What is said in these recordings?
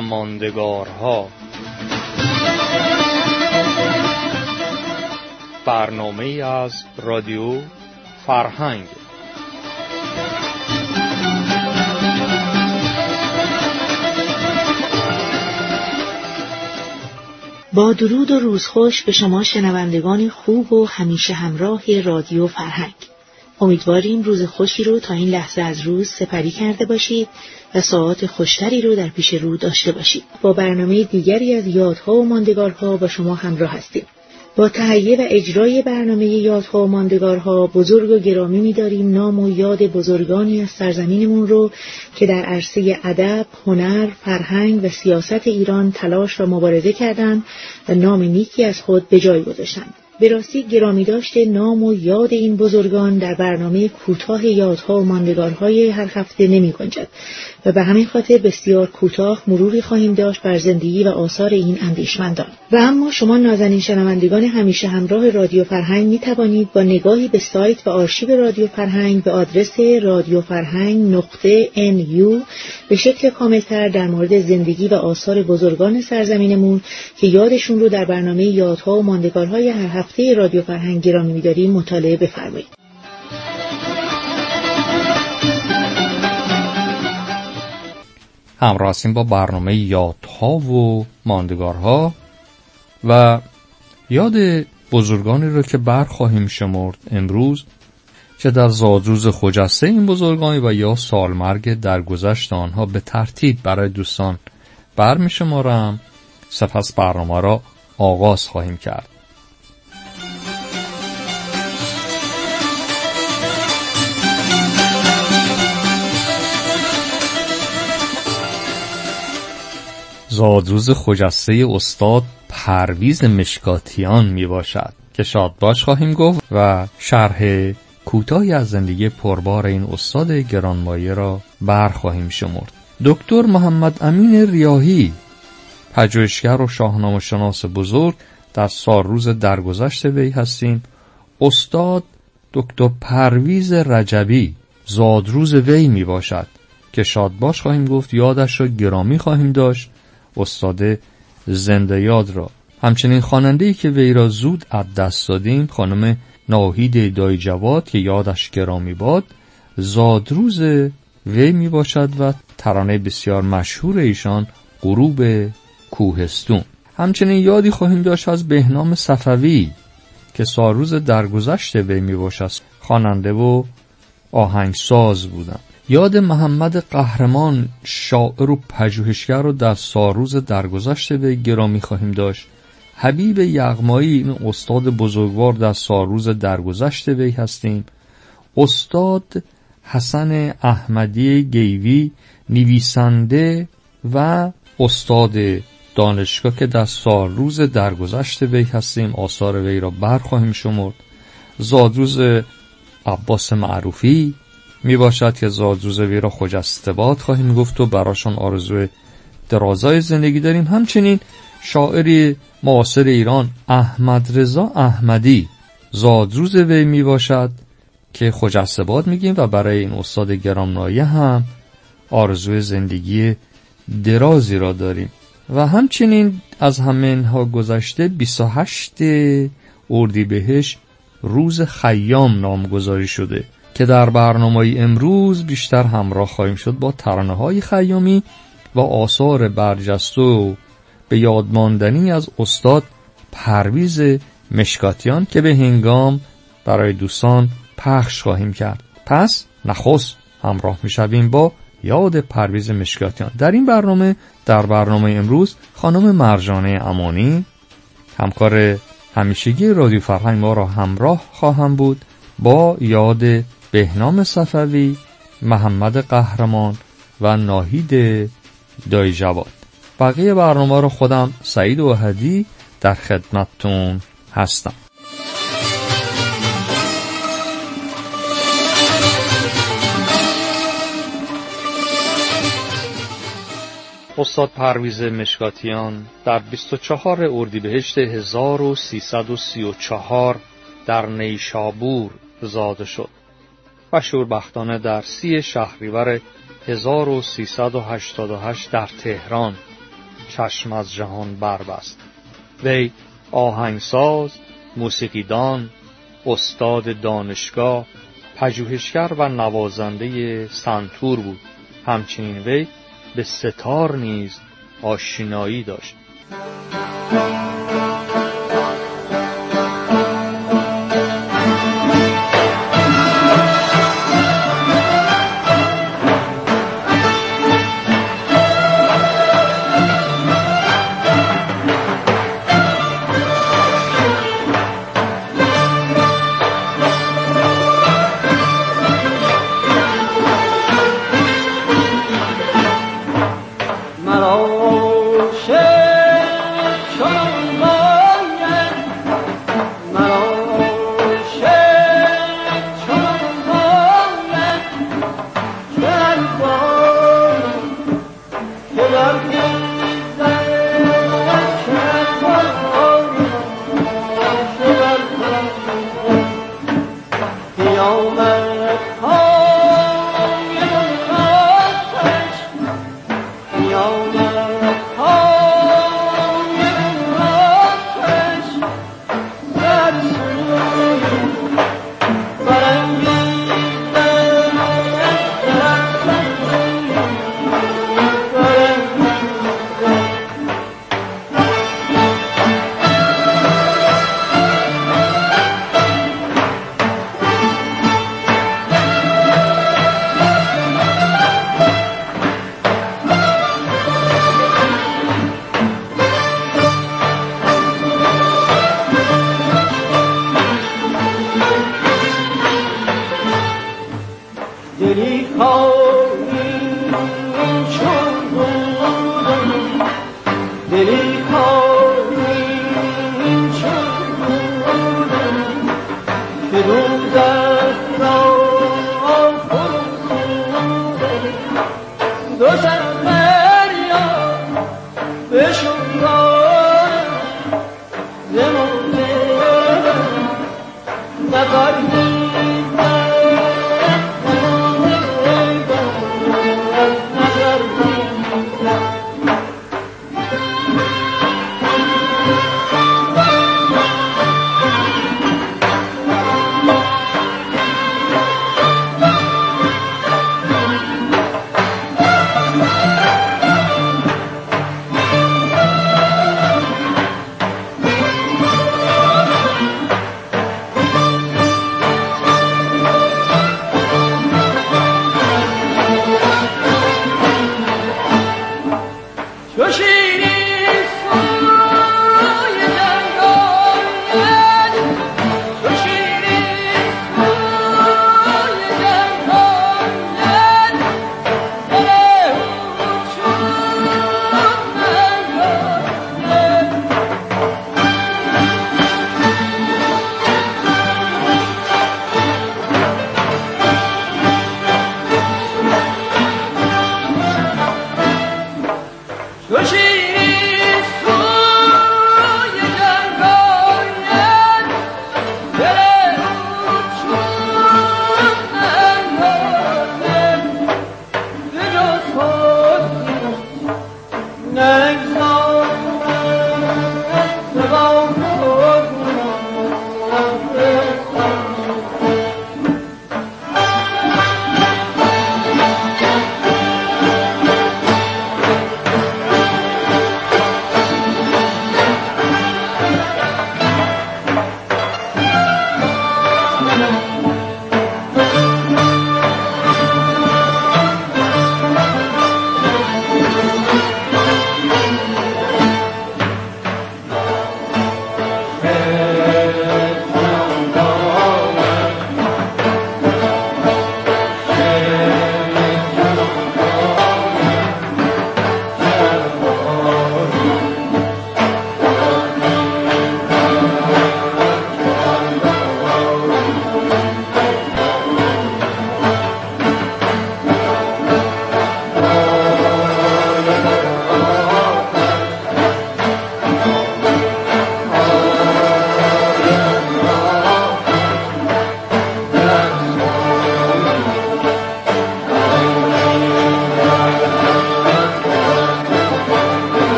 ماندگارها. برنامه از رادیو فرهنگ. با درود و روزخوش به شما شنوندگان خوب و همیشه همراه رادیو فرهنگ. امیدواریم روز خوشی رو تا این لحظه از روز سپری کرده باشید و ساعات خوشتری رو در پیش رو داشته باشید. با برنامه دیگری از یادها و ماندگارها با شما همراه هستیم. با تهیه و اجرای برنامه یادها و ماندگارها بزرگ و گرامی می‌داریم. نام و یاد بزرگانی از سرزمینمون رو که در عرصه ادب، هنر، فرهنگ و سیاست ایران تلاش و مبارزه کردند و نام نیکی از خود به جای گذاشتند. به راستی گرامی داشته نام و یاد این بزرگان در برنامه کوتاه یادها و ماندگارهای هر هفته نمی گنجد. و به همین خاطر بسیار کوتاه مروری خواهیم داشت بر زندگی و آثار این اندیشمندان و اما شما نازنین شنوندگان همیشه همراه رادیو فرهنگ می توانید با نگاهی به سایت و آرشیو رادیو فرهنگ به آدرس رادیو فرهنگ نقطه NU به شکل کاملتر در مورد زندگی و آثار بزرگان سرزمینمون که یادشون رو در برنامه یادها و ماندگارهای هر هفته رادیو فرهنگ گرامی می‌داریم مطالعه بفرمایید. همراه با برنامه یادها و ماندگارها و یاد بزرگانی رو که برخواهیم شمرد امروز که در زادروز خجسته این بزرگانی و یا سالمرگ درگذشت آنها به ترتیب برای دوستان برمی شمارم. سپس برنامه را آغاز خواهیم کرد. زادروز خجسته استاد پرویز مشکاتیان می باشد که شادباش خواهیم گفت و شرح کوتاهی از زندگی پربار این استاد گرانمایه را برخواهیم شمرد. دکتر محمد امین ریاهی پژوهشگر و شاهنامه شناس بزرگ در سال روز درگذشت وی هستیم. استاد دکتر پرویز رجبی زادروز وی می باشد که شادباش خواهیم گفت یادش را گرامی خواهیم داشت. استاد زنده یاد را. همچنین خواننده که وی را زود از دست دادیم خانم ناهید دای جواد که یادش گرامی باد زادروز وی می باشد و ترانه بسیار مشهور ایشان غروب کوهستون. همچنین یادی خواهیم داشت از بهنام صفوی که سالروز درگذشت وی می باشد خواننده و آهنگساز بودند. یاد محمد قهرمان شاعر و پژوهشگر رو در سالروز درگذشت به گرامی خواهیم داشت. حبیب یغمایی این استاد بزرگوار در سالروز درگذشت وی هستیم. استاد حسن احمدی گیوی نویسنده و استاد دانشگاه که در سالروز درگذشت وی هستیم. آثار وی را برخواهیم شمرد. زادروز عباس معروفی می باشد که زادروز وی را خجستباد خواهیم گفت و براشان آرزوی درازای زندگی داریم. همچنین شاعری معاصر ایران احمد رضا احمدی زادروز وی می باشد که خجستباد میگیم و برای این استاد گرامنایه هم آرزوی زندگی درازی را داریم. و همچنین از همه ها گذشته 28 اردیبهشت روز خیام نامگذاری شده. که در برنامه امروز بیشتر همراه خواهیم شد با ترانه های خیامی و آثار برجسته و به یادماندنی از استاد پرویز مشکاتیان که به هنگام برای دوستان پخش خواهیم کرد. پس نخست همراه می با یاد پرویز مشکاتیان. در این برنامه در برنامه امروز خانم مرجانه امانی همکار همیشگی رادیو فرهنگ ما را همراه خواهم بود با یاد بهنام صفوی محمد قهرمان و ناهید دای جواد بقیه برنامه رو خودم سعید وحدی در خدمتتون هستم. استاد پرویز مشکاتیان در 24 اردیبهشت 1334 در نیشابور زاده شد. و شوربختانه در سی شهریور 1388 در تهران. چشم از جهان بربست. وی آهنگساز موسیقیدان استاد دانشگاه پژوهشگر و نوازنده سنتور بود. همچنین وی به ستار نیز آشنایی داشت.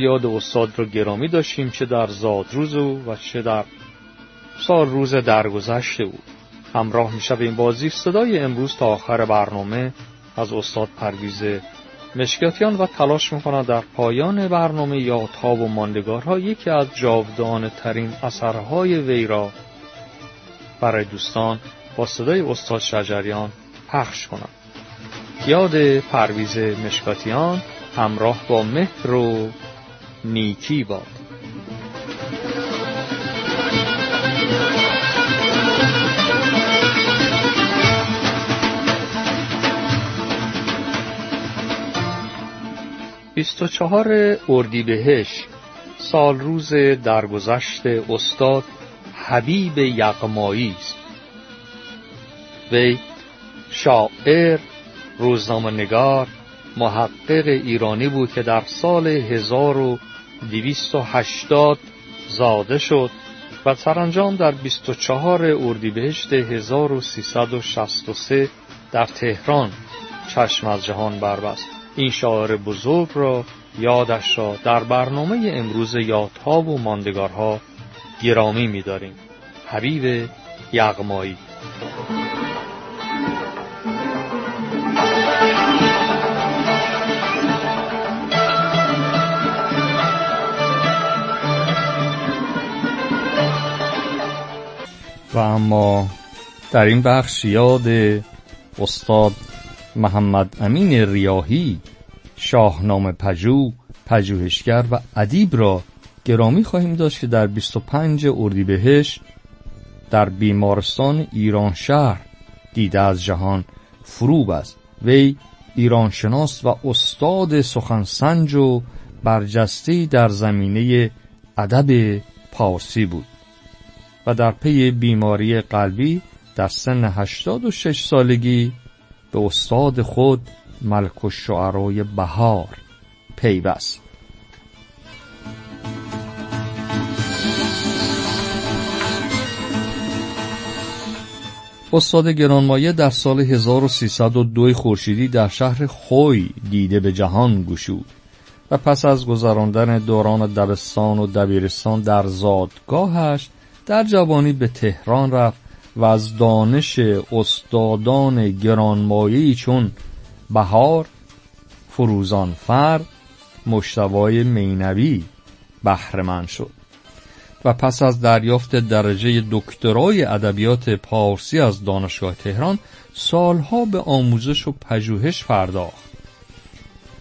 یاد استاد رو گرامی داشتیم چه در زادروز او و چه در سال روز درگذشته او. همراه می این بازی صدای امروز تا آخر برنامه از استاد پرویز مشکاتیان و تلاش می‌کنند در پایان برنامه یادها و ماندگارها یکی از جاودانه ترین اثرهای وی را برای دوستان با صدای استاد شجریان پخش کنند یاد پرویز مشکاتیان همراه با مهر و نیکی باد. بیست و چهار اردیبهشت سال روز درگذشت استاد حبیب یغمایی است. وی شاعر روزنامه محقق ایرانی بود که در سال 1280 زاده شد و سرانجام در 24 اردیبهشت 1363 در تهران چشم از جهان بربست. این شاعر بزرگ را یادش را در برنامه امروز یادها و ماندگارها گرامی می‌داریم. حبیب یغمایی. و اما در این بخش یاد استاد محمد امین ریاهی شاهنامه پژوه پژوهشگر و ادیب را گرامی خواهیم داشت که در 25 اردیبهشت در بیمارستان ایران شهر دیده از جهان فروب است. وی ایرانشناس و استاد سخنسنج و برجسته در زمینه ادب پارسی بود. و در پی بیماری قلبی در سن 86 سالگی به استاد خود ملک الشعرای بهار پیوست. استاد گرانمایه در سال 1302 خورشیدی در شهر خوی دیده به جهان گشود و پس از گذراندن دوران دبستان و دبیرستان در زادگاهش در جوانی به تهران رفت و از دانش استادان گرانمایهی چون بهار فروزانفر مشتوای مینوی بهرهمند شد و پس از دریافت درجه دکترای ادبیات پارسی از دانشگاه تهران سالها به آموزش و پژوهش پرداخت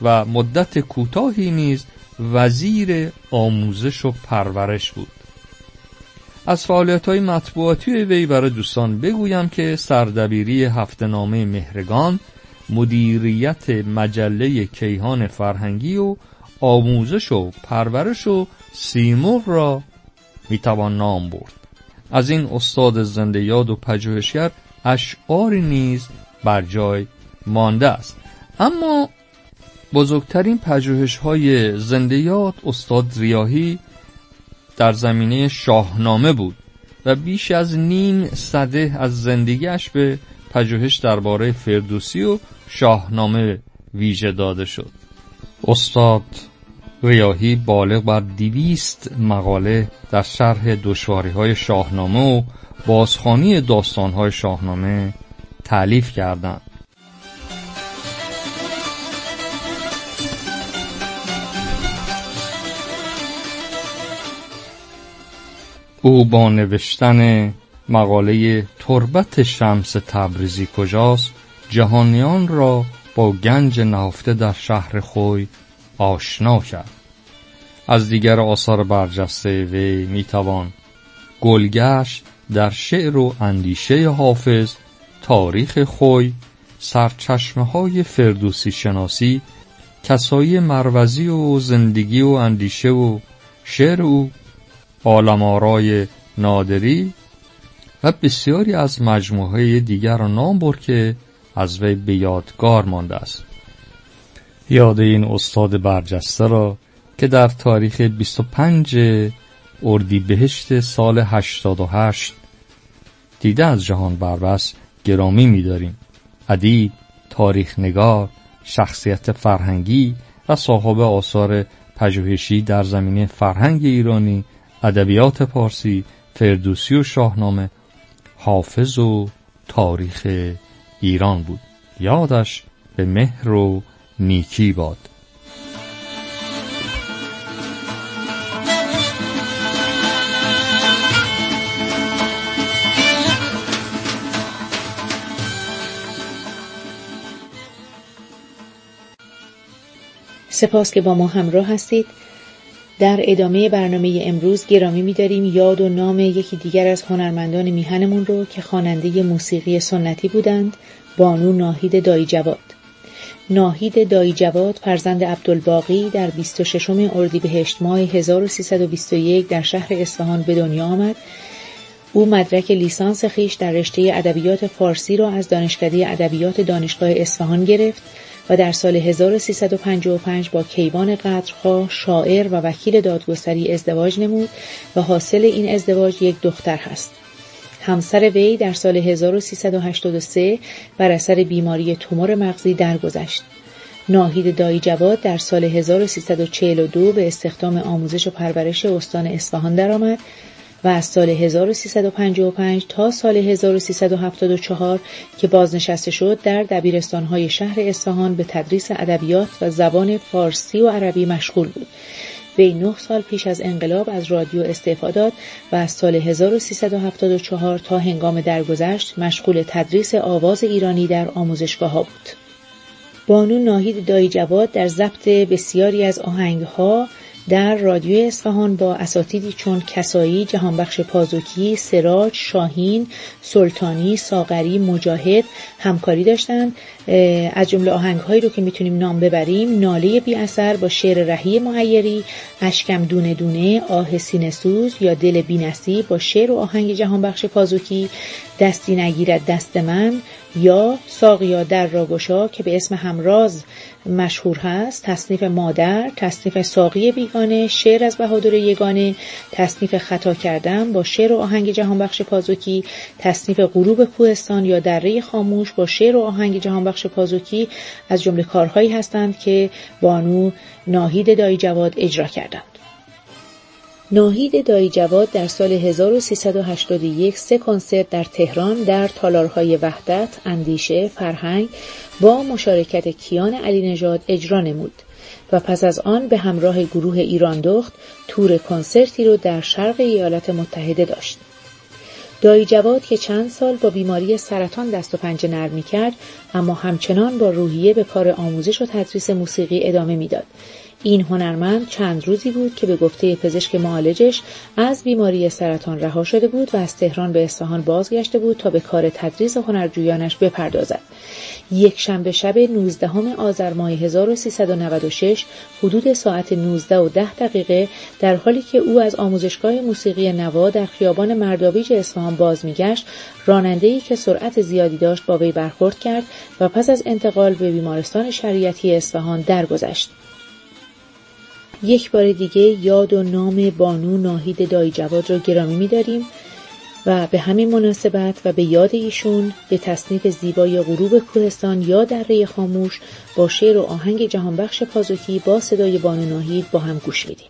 و مدت کوتاهی نیز وزیر آموزش و پرورش بود. از فعالیت های مطبوعاتی وی برای دوستان بگویم که سردبیری هفتنامه مهرگان مدیریت مجله کیهان فرهنگی و آموزش و پرورش و سیمرغ را می‌توان نام برد. از این استاد زنده یاد و پژوهشگر اشعاری نیز بر جای مانده است. اما بزرگترین پژوهش های زنده یاد استاد ریاهی در زمینه شاهنامه بود و بیش از نیم صده از زندگیش به پژوهش درباره فردوسی و شاهنامه ویژه داده شد. استاد ریاهی بالغ بر دیویست مقاله در شرح دشواری های شاهنامه و بازخانی داستان های شاهنامه تعلیف کردند. او با نوشتن مقاله تربت شمس تبریزی کجاست جهانیان را با گنج نهفته در شهر خوی آشنا کرد. از دیگر آثار برجسته وی می‌توان گلگشت در شعر و اندیشه حافظ تاریخ خوی سرچشمه های فردوسی شناسی کسایی مروزی و زندگی و اندیشه و شعر او عالمارای نادری و بسیاری از مجموعه دیگر را نام بر که از وی به یادگار مانده است یاد این استاد برجسته را که در تاریخ 25 اردیبهشت سال 88 دیده از جهان بربست گرامی می‌داریم. ادیب، تاریخ نگار، شخصیت فرهنگی و صاحب آثار پژوهشی در زمینه فرهنگ ایرانی ادبیات پارسی فردوسی و شاهنامه حافظ و تاریخ ایران بود. یادش به مهر و نیکی باد. سپاس که با ما همراه هستید. در ادامه برنامه امروز گرامی می‌داریم. یاد و نام یکی دیگر از هنرمندان میهنمون رو که خواننده موسیقی سنتی بودند بانو ناهید دایی جواد ناهید دایی جواد فرزند عبدالباقی در 26 اردیبهشت ماه 1321 در شهر اصفهان به دنیا آمد. او مدرک لیسانس خیش در رشته ادبیات فارسی را از دانشکده ادبیات دانشگاه اصفهان گرفت. و در سال 1355 با کیوان قدرخواه شاعر و وکیل دادگستری ازدواج نمود و حاصل این ازدواج یک دختر هست. همسر وی در سال 1383 بر اثر بیماری تومور مغزی درگذشت. ناهید دایی جواد در سال 1342 به استخدام آموزش و پرورش استان اصفهان درآمد و از سال 1355 تا سال 1374 که بازنشسته شد در دبیرستانهای شهر اصفهان به تدریس ادبیات و زبان فارسی و عربی مشغول بود. وی نه سال پیش از انقلاب از رادیو استعفا داد و از سال 1374 تا هنگام درگذشت مشغول تدریس آواز ایرانی در آموزشگاه ها بود. بانو ناهید دایی جواد در ضبط بسیاری از آهنگها در رادیو اصفهان با اساتیدی چون کسایی، جهانبخش پازوکی، سراج، شاهین، سلطانی، ساغری، مجاهد همکاری داشتند. از جمله آهنگهایی رو که می‌تونیم نام ببریم. ناله بی اثر با شعر رهی معیری اشکم دونه دونه آه سینسوز یا دل بینسی با شعر و آهنگ جهانبخش پازوکی دستی نگیرد دست من یا ساقیا در راگوشا که به اسم همراز مشهور هست. تصنیف مادر تصنیف ساقی بیگانه شعر از بهادر یگانه تصنیف خطا کردم با شعر و آهنگ جهانبخش پازوکی تصنیف غروب کوهستان یا دره خاموش با شعر و آهنگ جهانبخش پازوکی از جمله کارهایی هستند که بانو ناهید دایی جواد اجرا کردند. ناهید دایی جواد در سال 1381 سه کنسرت در تهران در تالارهای وحدت، اندیشه، فرهنگ با مشارکت کیان علی نژاد اجرا نمود و پس از آن به همراه گروه ایران دخت تور کنسرتی رو در شرق ایالات متحده داشت. دایی جواد که چند سال با بیماری سرطان دست و پنجه نرم کرد اما همچنان با روحیه به کار آموزش و تدریس موسیقی ادامه می‌داد این هنرمند چند روزی بود که به گفته پزشک معالجش از بیماری سرطان رها شده بود و از تهران به اصفهان بازگشته بود تا به کار تدریس هنرجویانش بپردازد. یک شنبه شب 19 آذر ماه 1396 حدود ساعت 19 و 10 دقیقه در حالی که او از آموزشگاه موسیقی نوا در خیابان مرداویج اصفهان باز میگشت راننده‌ای که سرعت زیادی داشت با وی برخورد کرد و پس از انتقال به بیمارستان شریعتی اصفهان درگذشت. یک بار دیگه یاد و نام بانو ناهید دایی جواد را گرامی می‌داریم و به همین مناسبت و به یاد ایشون به تصنیف زیبای غروب کوهستان یا دره خاموش با شعر و آهنگ جهانبخش پازوکی با صدای بانو ناهید با هم گوش میدیم.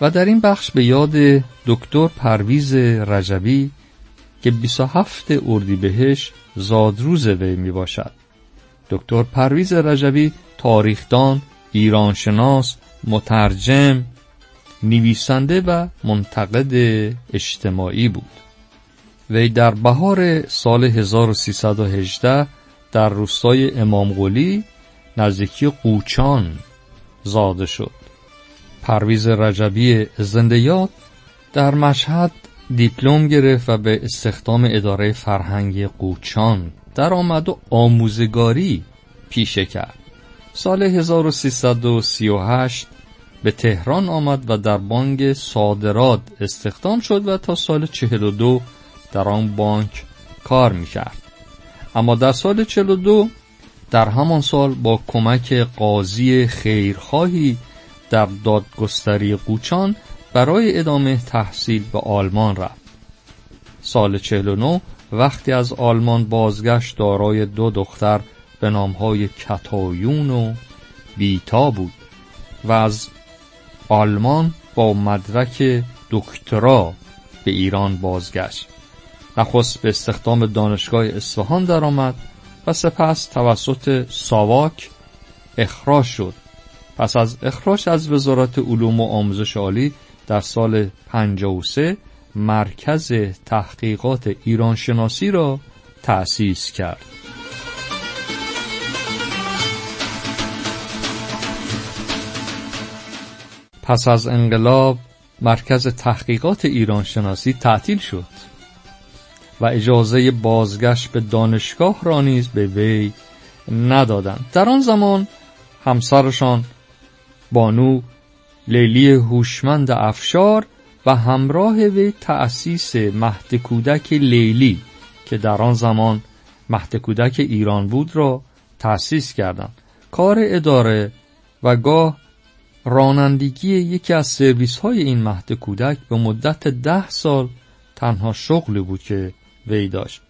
و در این بخش به یاد دکتر پرویز رجبی که 27 اردیبهشت زادروز وی می باشد. دکتر پرویز رجبی تاریخدان، ایرانشناس، مترجم، نویسنده و منتقد اجتماعی بود. وی در بهار سال 1318 در روستای امامقلی نزدیکی قوچان زاده شد. پرویز رجبی زنده در مشهد دیپلم گرفت و به استخدام اداره فرهنگی قوچان در آمد و آموزگاری پیشه کرد. سال 1338 به تهران آمد و در بانک صادرات استخدام شد و تا سال 42 در آن بانک کار می‌کرد. اما در سال 42 در همان سال با کمک قاضی خیرخواهی در دادگستری قوچان برای ادامه تحصیل به آلمان رفت. سال 49 وقتی از آلمان بازگشت دارای دو دختر به نامهای کتایون و بیتا بود و از آلمان با مدرک دکترا به ایران بازگشت. نخست به استخدام دانشگاه اصفهان درآمد و سپس توسط ساواک اخراج شد پس از اخراج از وزارت علوم و آموزش عالی در سال 53 مرکز تحقیقات ایرانشناسی را تأسیس کرد. پس از انقلاب مرکز تحقیقات ایرانشناسی تعطیل شد و اجازه بازگشت به دانشگاه را نیز به وی ندادند. در آن زمان همسرشان بانو لیلی هوشمند افشار و همراه وی تأسیس مهد کودک لیلی که در آن زمان مهد کودک ایران بود را تأسیس کردند کار اداره و گاه رانندگی یکی از سرویس های این مهد کودک به مدت ده سال تنها شغلی بود که وی داشت.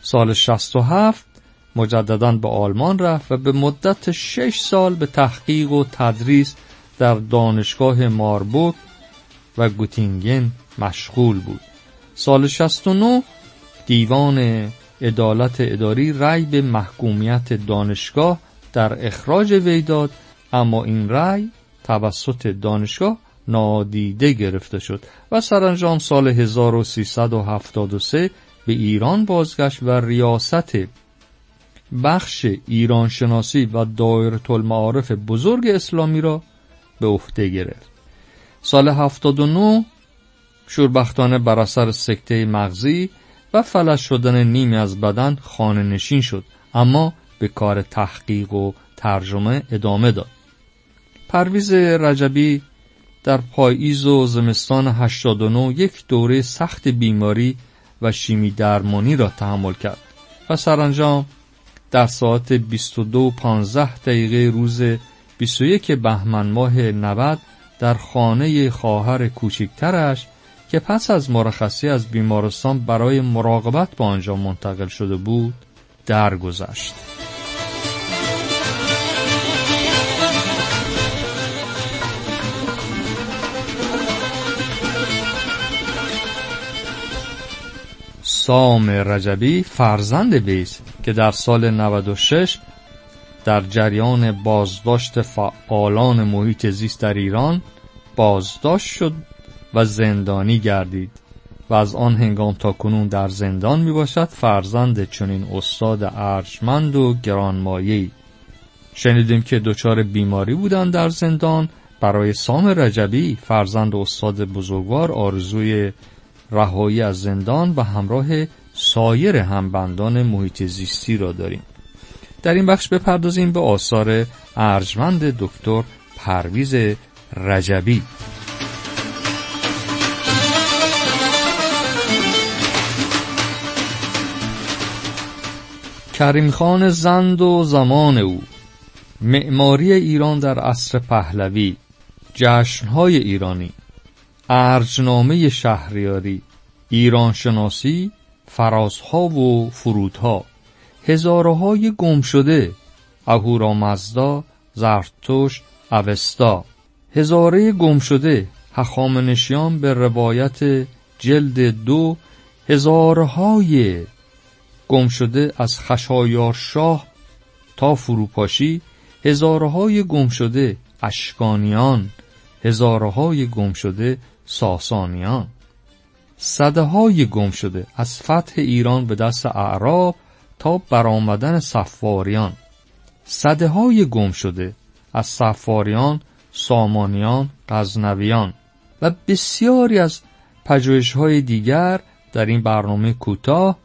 سال 67 مجددا به آلمان رفت و به مدت شش سال به تحقیق و تدریس در دانشگاه ماربورگ و گوتینگن مشغول بود. سال 69 دیوان عدالت اداری رأی به محکومیت دانشگاه در اخراج وی داد اما این رأی توسط دانشگاه نادیده گرفته شد و سرانجام سال 1373 به ایران بازگشت و ریاست بخش ایران شناسی و دایره المعارف بزرگ اسلامی را به عهده گرفت. سال 79 شوربختانه بر اثر سکته مغزی و فلج شدن نیمی از بدن خانه نشین شد اما به کار تحقیق و ترجمه ادامه داد. پرویز رجبی در پاییز و زمستان 89 یک دوره سخت بیماری و شیمی درمانی را تحمل کرد و سرانجام در ساعت 22 15 دقیقه روز 21 بهمن ماه 90 در خانه خواهر کوچکترش که پس از مرخصی از بیمارستان برای مراقبت به آنجا منتقل شده بود درگذشت. سام رجبی فرزند ویست که در سال 96 در جریان بازداشت فعالان محیط زیست در ایران بازداشت شد و زندانی گردید و از آن هنگام تا کنون در زندان می باشد فرزند چنین استاد ارجمند و گرانمایه‌ای. شنیدیم که دچار بیماری بودند در زندان. برای سام رجبی فرزند استاد بزرگوار آرزوی رهایی از زندان و همراه سایر همبندان محیط زیستی را داریم. در این بخش بپردازیم به آثار ارجمند دکتر پرویز رجبی. کریم خان زند و زمان او. معماری ایران در عصر پهلوی. جشنهای ایرانی. ارجنامه شهریاری ایرانشناسی فرازها و فرودها. هزارهای گم شده. اهورامزدا زرتوش اوستا. هزاره گم شده. هخامنشیان به روایت جلد دو. هزارهای گم شده از خشایار شاه تا فروپاشی. هزارهای گم شده اشکانیان. هزارهای گم شده ساسانیان. صده های گم شده از فتح ایران به دست اعراب تا برآمدن صفاریان. صده های گم شده از صفاریان سامانیان غزنویان و بسیاری از پژوهش های دیگر در این برنامه کوتاه.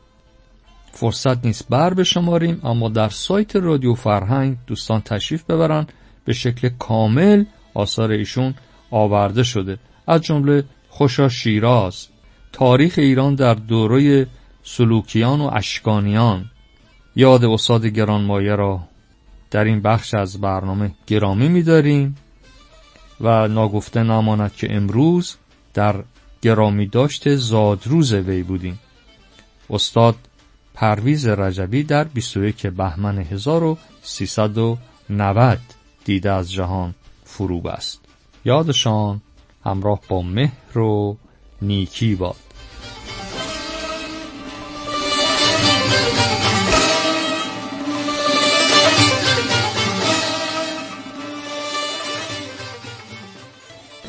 فرصت نیست بر بشماریم اما در سایت رادیو فرهنگ دوستان تشریف ببرن. به شکل کامل آثار ایشون آورده شده. از جمله خوشا شیراز تاریخ ایران در دوره سلوکیان و اشکانیان. یاد استاد گرانمایه را در این بخش از برنامه گرامی می‌داریم و ناگفته نماند که امروز در گرامی داشت زادروز وی بودیم. استاد پرویز رجبی در 21 بهمن 1390 دیده از جهان فروب است یادشان همراه با مهر و نیکی باد.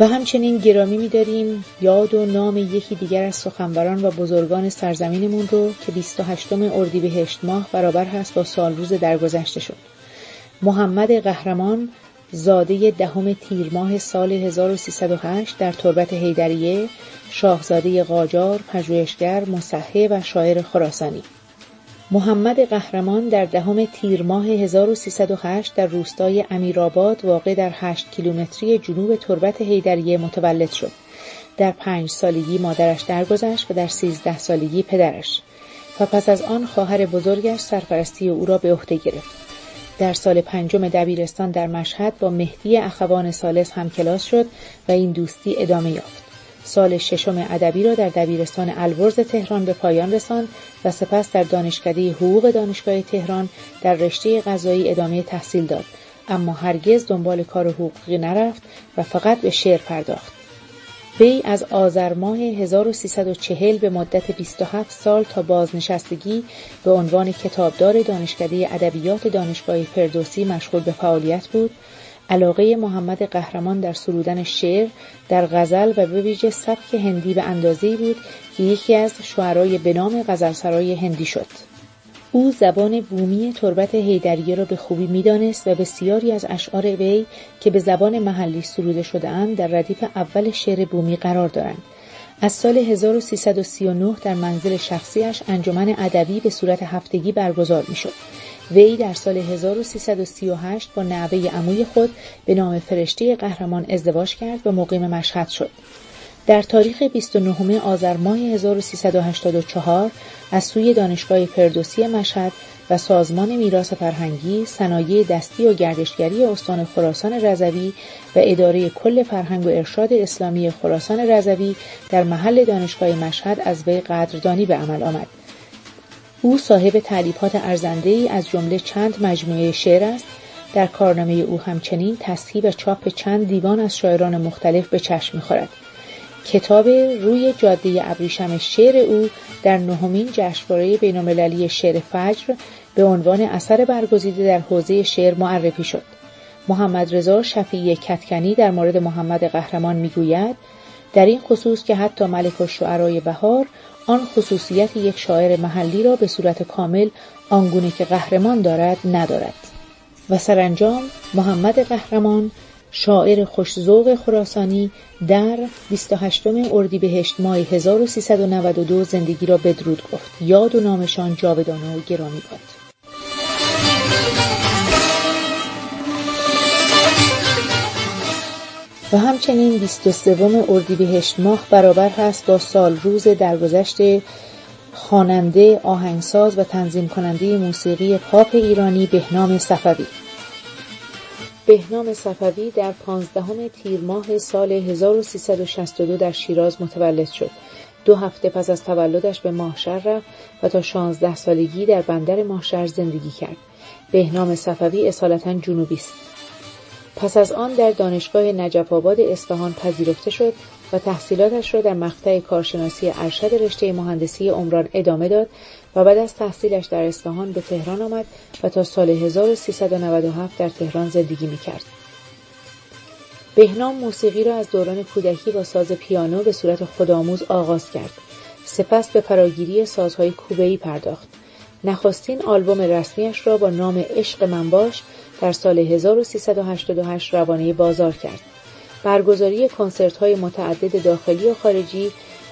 و همچنین گرامی می‌داریم یاد و نام یکی دیگر از سخنوران و بزرگان سرزمینمون رو که 28 اردیبهشت ماه برابر هست با سال روز درگذشته شد. محمد قهرمان زاده دهم تیر ماه سال 1308 در تربت هیدریه شاهزاده قاجار پژوهشگر مصحح و شاعر خراسانی محمد قهرمان در دهم تیر ماه 1308 در روستای امیرآباد واقع در 8 کیلومتری جنوب تربت هیدریه متولد شد. در پنج سالگی مادرش درگذشت و در سیزده سالگی پدرش و پس از آن خواهر بزرگش سرپرستی او را به عهده گرفت. در سال پنجم دبیرستان در مشهد با مهدی اخوان سالس هم کلاس شد و این دوستی ادامه یافت. سال ششم ادبی را در دبیرستان البرز تهران به پایان رساند و سپس در دانشکده حقوق دانشگاه تهران در رشته قضایی ادامه تحصیل داد اما هرگز دنبال کار حقوقی نرفت و فقط به شعر پرداخت وی از آذر ماه 1340 به مدت 27 سال تا بازنشستگی به عنوان کتابدار دانشکده ادبیات دانشگاه فردوسی مشغول به فعالیت بود. علاقه محمد قهرمان در سرودن شعر در غزل و به ویژه سبک هندی به اندازه‌ای بود که یکی از شعرای به نام غزلسرای هندی شد. او زبان بومی تربت هیدریه را به خوبی می‌دانست و بسیاری از اشعار وی که به زبان محلی سروده شدهاند در ردیف اول شعر بومی قرار دارند از سال 1339 در منزل شخصیش انجمن ادبی به صورت هفتگی برگزار می‌شد وی در سال 1338 با نوه عموی خود به نام فرشته قهرمان ازدواج کرد و مقیم مشهد شد. در تاریخ 29 آذر ماه 1384 از سوی دانشگاه فردوسی مشهد و سازمان میراث فرهنگی، صنایع دستی و گردشگری استان خراسان رضوی و اداره کل فرهنگ و ارشاد اسلامی خراسان رضوی در محل دانشگاه مشهد از وی قدردانی به عمل آمد. او صاحب تعلیفات ارزنده از جمله چند مجموعه شعر است در کارنامه او همچنین تصحیح و چاپ چند دیوان از شاعران مختلف به چشم می‌خورد کتاب روی جاده ابریشم شعر او در نهمین جشنواره بینالمللی شعر فجر به عنوان اثر برگزیده در حوزه شعر معرفی شد. محمد رضا شفیع کتکنی در مورد محمد قهرمان می‌گوید در این خصوص که حتی ملک الشعرای بهار آن خصوصیت یک شاعر محلی را به صورت کامل آنگونه که قهرمان دارد ندارد. و سرانجام محمد قهرمان شاعر خوشزوق خراسانی در 28 اردیبهشت ماه 1392 زندگی را بدرود گفت. یاد و نامشان جاودانه و گرامی باد. و همچنین 23 اردیبهشت ماه برابر هست با سال روز درگذشت خواننده آهنگساز و تنظیم کننده موسیقی پاپ ایرانی بهنام صفوی. بهنام صفوی در پانزدهم تیر ماه سال 1362 در شیراز متولد شد. دو هفته پس از تولدش به ماهشر رفت و تا 16 سالگی در بندر ماهشر زندگی کرد. بهنام صفوی اصالتا جنوبی است. پس از آن در دانشگاه نجف آباد اصفهان پذیرفته شد و تحصیلاتش را در مقطع کارشناسی ارشد رشته مهندسی عمران ادامه داد و بعد از تحصیلش در اصفهان به تهران آمد و تا سال 1397 در تهران زندگی می‌کرد. بهنام موسیقی را از دوران کودکی با ساز پیانو به صورت خودآموز آغاز کرد. سپس به فراگیری سازهای کوبه‌ای پرداخت. نخستین آلبوم رسمیش را با نام عشق من باش در سال 1388 روانه بازار کرد. برگزاری های متعدد داخلی و خارجی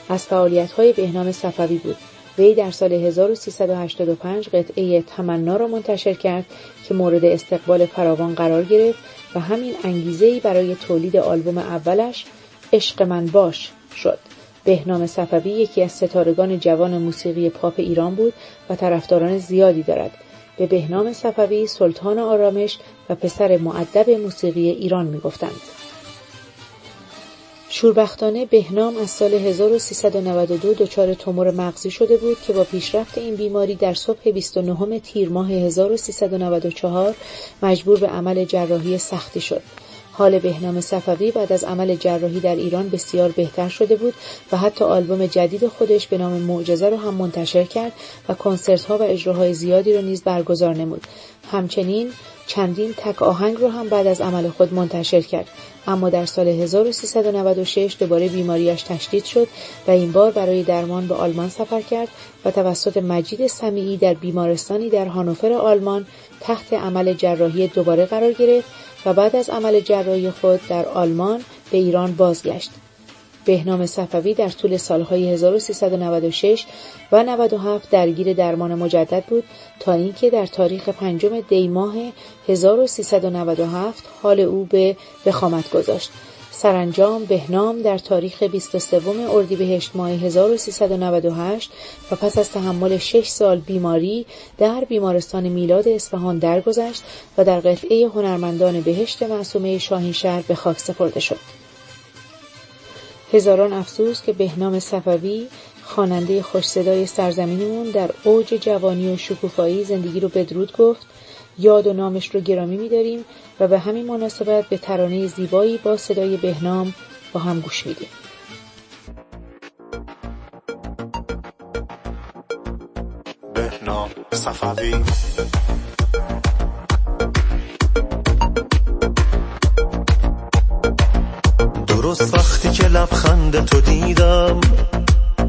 از های بهنام صفوی بود. وی در سال 1385 قطعه تمنا را منتشر کرد که مورد استقبال فراوان قرار گرفت و همین ای برای تولید آلبوم اولش عشق من باش شد. بهنام صفوی یکی از ستارگان جوان موسیقی پاپ ایران بود و طرفداران زیادی دارد. به بهنام صفوی سلطان آرامش و پسر معدب موسیقی ایران می‌گفتند. شوربختانه بهنام از سال 1392 دچار تومور مغزی شده بود که با پیشرفت این بیماری در صبح 29 تیر ماه 1394 مجبور به عمل جراحی سختی شد. حال بهنام صفوی بعد از عمل جراحی در ایران بسیار بهتر شده بود و حتی آلبوم جدید خودش به نام معجزه را هم منتشر کرد و کنسرت ها و اجراهای زیادی را نیز برگزار نمود. همچنین چندین تک آهنگ رو هم بعد از عمل خود منتشر کرد اما در سال 1396 دوباره بیماریش تشدید شد و این بار برای درمان به آلمان سفر کرد و توسط مجید سمیعی در بیمارستانی در هانوفر آلمان تحت عمل جراحی دوباره قرار گرفت و بعد از عمل جراحی خود در آلمان به ایران بازگشت. بهنام صفوی در طول سالهای 1396 و 97 درگیر درمان مجدد بود تا اینکه در تاریخ پنجم دی ماه 1397 حال او به وخامت گذاشت. سرانجام بهنام در تاریخ 23 اردیبهشت ماه 1398 و پس از تحمل 6 سال بیماری در بیمارستان میلاد اصفهان درگذشت و در قطعه هنرمندان بهشت معصومه شاهینشهر به خاک سپرده شد. هزاران افسوس که بهنام صفوی خواننده خوش صدای سرزمینمون در اوج جوانی و شکوفایی زندگی رو بدرود گفت. یاد و نامش رو گرامی میداریم و به همین مناسبت به ترانه زیبایی با صدای بهنام با هم گوش میدیم. بهنام درست وقتی که لبخند تو دیدم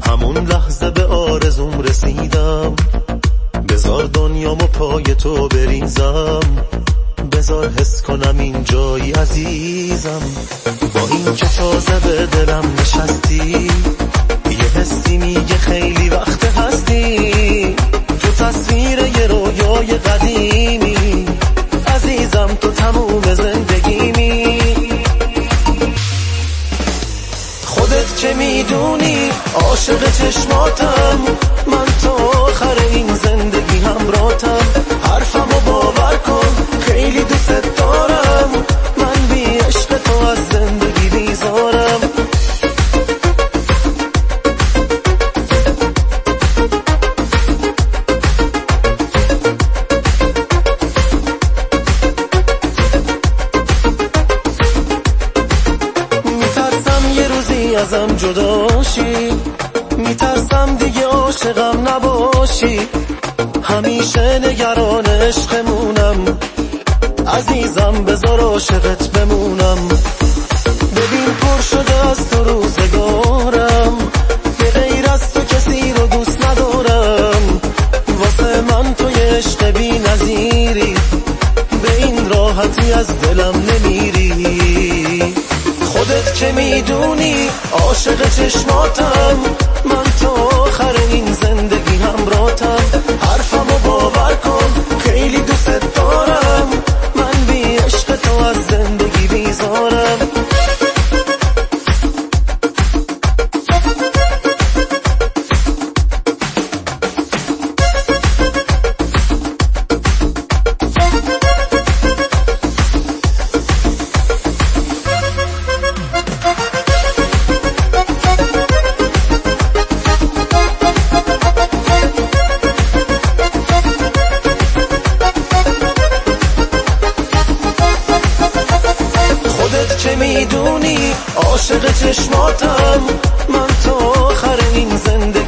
همون لحظه به آرزوم رسیدم. بزار دنیامو پای تو بریزم بزار حس کنم این جایی عزیزم. با این که تازه به دلم نشستی یه حسی میگه خیلی وقت هستی. تو تصویر یه رویای قدیمی عزیزم تو تموم زندگیمی. که می‌دونی؟ عاشق چشماتم من تا آخر این زندگی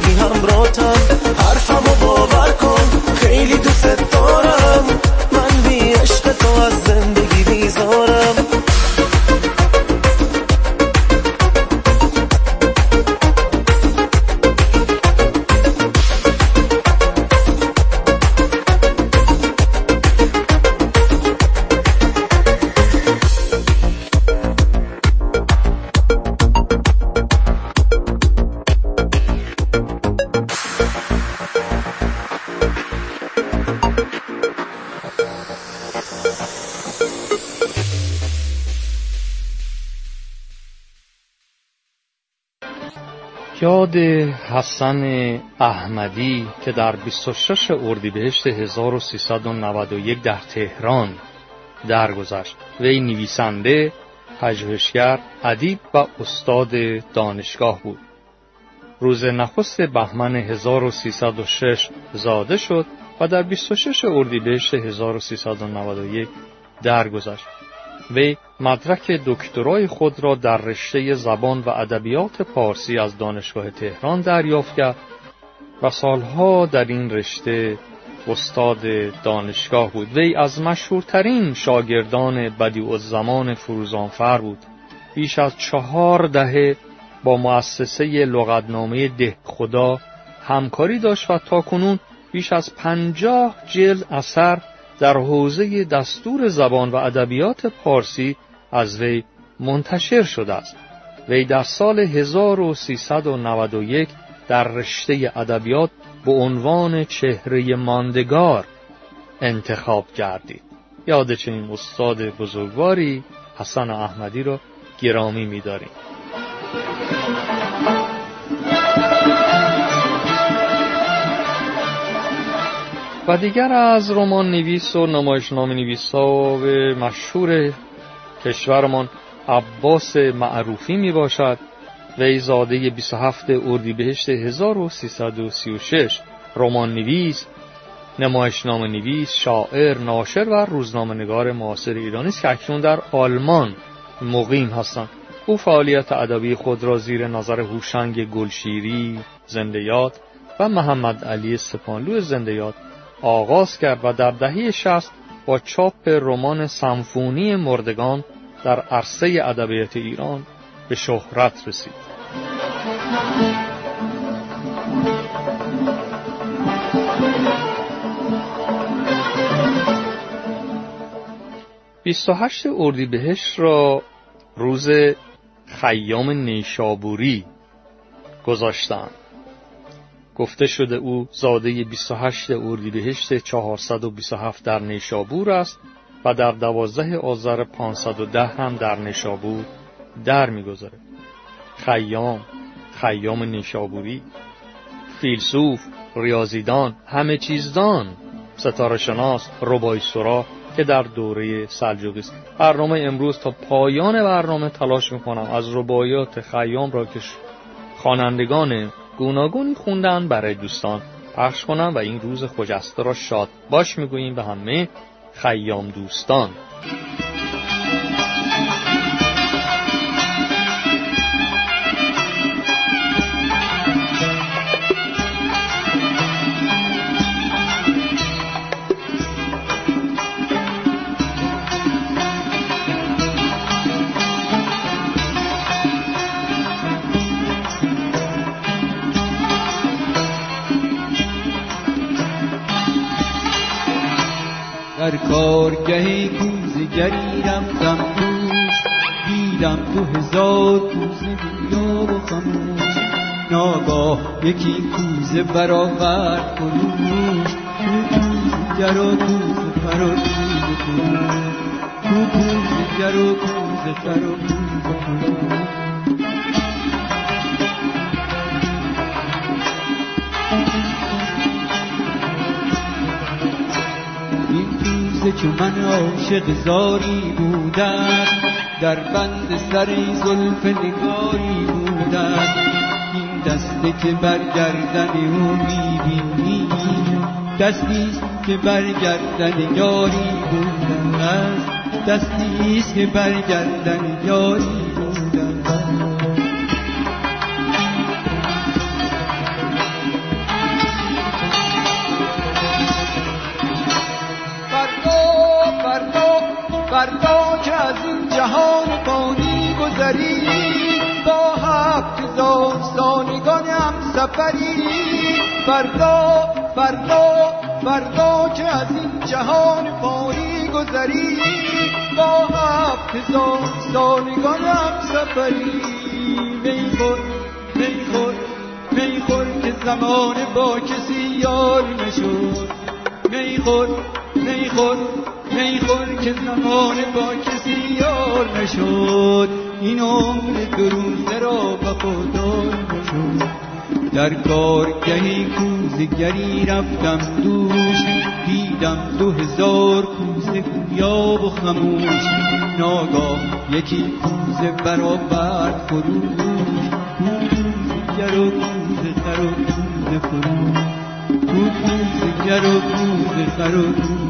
حسن احمدی که در 26 اردیبهشت 1391 در تهران درگذشت. وی نویسنده پژوهشگر ادیب و استاد دانشگاه بود. روز نخست بهمن 1306 زاده شد و در 26 اردیبهشت 1391 درگذشت. وی مدرک دکترای خود را در رشته زبان و ادبیات پارسی از دانشگاه تهران دریافت کرد و سالها در این رشته استاد دانشگاه بود. وی از مشهورترین شاگردان بدیع الزمان فروزانفر بود. بیش از چهار دهه با مؤسسه لغتنامه ده خدا همکاری داشت و تاکنون بیش از پنجاه جلد اثر در حوزه دستور زبان و ادبیات پارسی از وی منتشر شده است. وی در سال 1391 در رشته ادبیات به عنوان چهره ماندگار انتخاب گردید. یاد چنین استاد بزرگواری حسن احمدی را گرامی می‌داریم. و دیگر از رمان نویس و نمایشنامه نویس ها مشهور کشورمان عباس معروفی می باشد وی زاده 27 اردیبهشت 1336 رمان نویس نمایشنامه نویس شاعر ناشر و روزنامه نگار معاصر ایرانی است که اکنون در آلمان مقیم هستند. او فعالیت ادبی خود را زیر نظر هوشنگ گلشیری زندیات و محمد علی سپانلو زندیات آغاز کرد و در دهه شست با چاپ رمان سمفونی مردگان در عرصه ادبیات ایران به شهرت رسید. بیست و هشت اردیبهشت را روز خیام نیشابوری گذاشتند. گفته شده او زاده 28 اردیبهشت 427 در نیشابور است و در دوازده آذر 510 هم در نیشابور در می‌گذاره خیام خیام نیشابوری فیلسوف ریاضیدان همه چیزدان ستاره شناس ربای سرا که در دوره سلجوقی است. برنامه امروز تا پایان برنامه تلاش می‌کنم از ربایات خیام را که خوانندگان گوناگونی خوندن برای دوستان. پخش کنم و این روز خجسته را شاد باش می‌گوییم به همه خیام دوستان. کارگه کوزگری رفتم توش دیدم تو هزار کوزه بیا و خموش ناگاه یکی کوزه برآورد خروش تو کوزه گر و کوزه و کوزه خروش تو کوزه گر و کوزه و کوزه خروش چو من عاشق زاری بودم در بند سری زلف نگاری بودم. این دسته که برگردن او می‌بینی دستیست که برگردن یاری بودم. دستیست که برگردن یاری فردا که از این جهان فانی گذری با هفت هزار سالگان هم سفری. فردا فردا فردا که از این جهان فانی گذری با هفت هزار سالگان هم سفری. میخور میخور میخور که زمان با کسی یار نشد. میخور میخور میخور که زمان با کسی یار نشد. این عمر درون را به خوددار نشد. در کارگهی کوزگری رفتم دوش. دیدم دو هزار کوزه گویا و خموش. ناگاه یکی کوزه برابر فروش. کوزگر و کوزه خر و کوزه فروش. کوزگر و کوزه و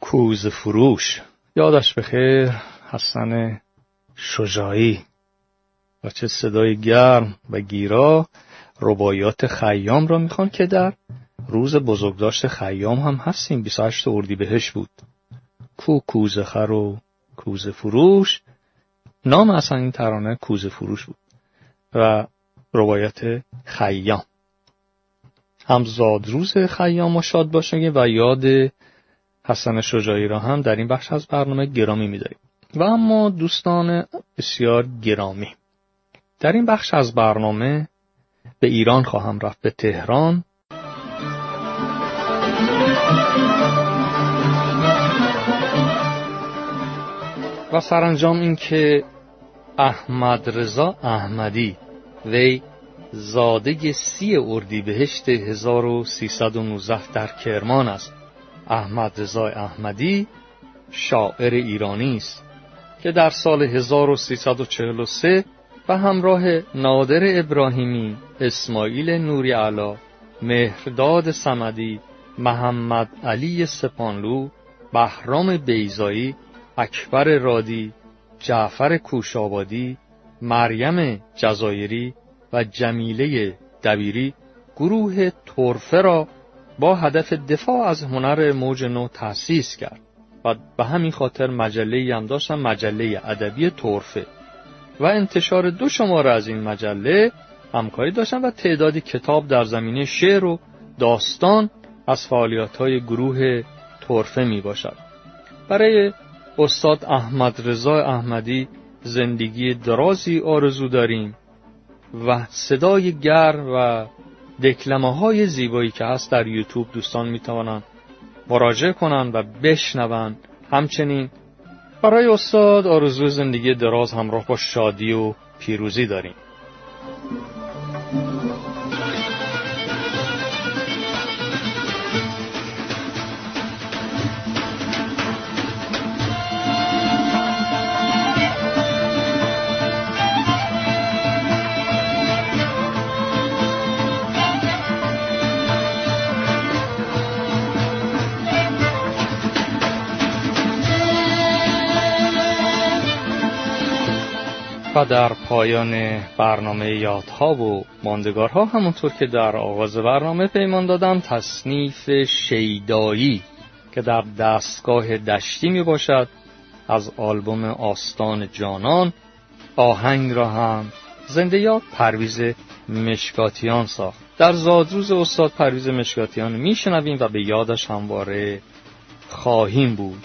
کوز فروش. یادش بخیر حسن شجاعی. و چه صدای گرم و گیرا. ربایات خیام را می‌خوان که در روز بزرگداشت خیام هم هستیم. 28 بهش بود. کو کوز خر و کوز فروش. نام اصلا این ترانه کوز فروش بود. و روایت خیام. هم زادروز خیام و شاد باشیم و یاد حسن شجاعی را هم در این بخش از برنامه گرامی میداریم. و اما دوستان بسیار گرامی در این بخش از برنامه به ایران خواهم رفت به تهران. و سرانجام اینکه احمد رضا احمدی وی زاده سی اردیبهشت 1319 در کرمان است. احمد رضا احمدی شاعر ایرانی است که در سال 1343 به همراه نادر ابراهیمی، اسماعیل نوری علا، مهرداد سمدی، محمد علی سپانلو، بهرام بیزایی، اکبر رادی، جعفر کوشابادی، مریم جزایری و جمیله دبیری گروه تورفه را با هدف دفاع از هنر موج نو تأسیس کرد و به همین خاطر مجله هم داشتن مجله ادبی تورفه و انتشار دو شماره از این مجله همکاری داشتن و تعدادی کتاب در زمینه شعر و داستان از فعالیت های گروه تورفه می باشد. برای استاد احمد رضا احمدی زندگی درازی آرزو داریم و صدای گر و دکلمه های زیبایی که هست در یوتیوب دوستان می‌توانند مراجعه کنند و بشنوند. همچنین برای استاد آرزو زندگی دراز همراه با شادی و پیروزی داریم. در پایان برنامه یادها و ماندگارها همونطور که در آغاز برنامه پیمان دادم تصنیف شیدایی که در دستگاه دشتی می باشد از آلبوم آستان جانان آهنگ را هم زنده یاد پرویز مشکاتیان ساخت. در زادروز استاد پرویز مشکاتیان میشنویم و به یادش همواره خواهیم بود.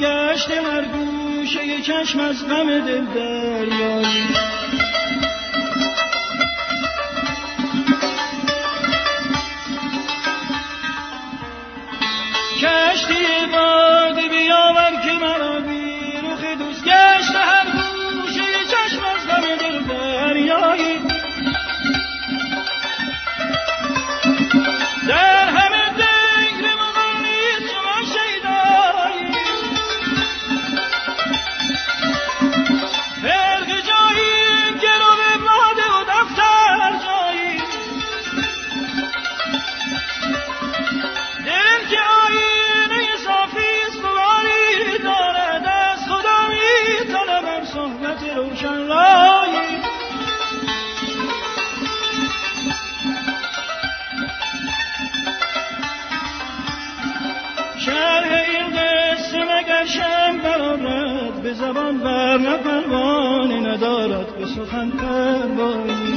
بازگشت هر گوشه چشم از غم دل دریایی. کشتی با زبان بر نه پروانه ندارد به سخن پروایی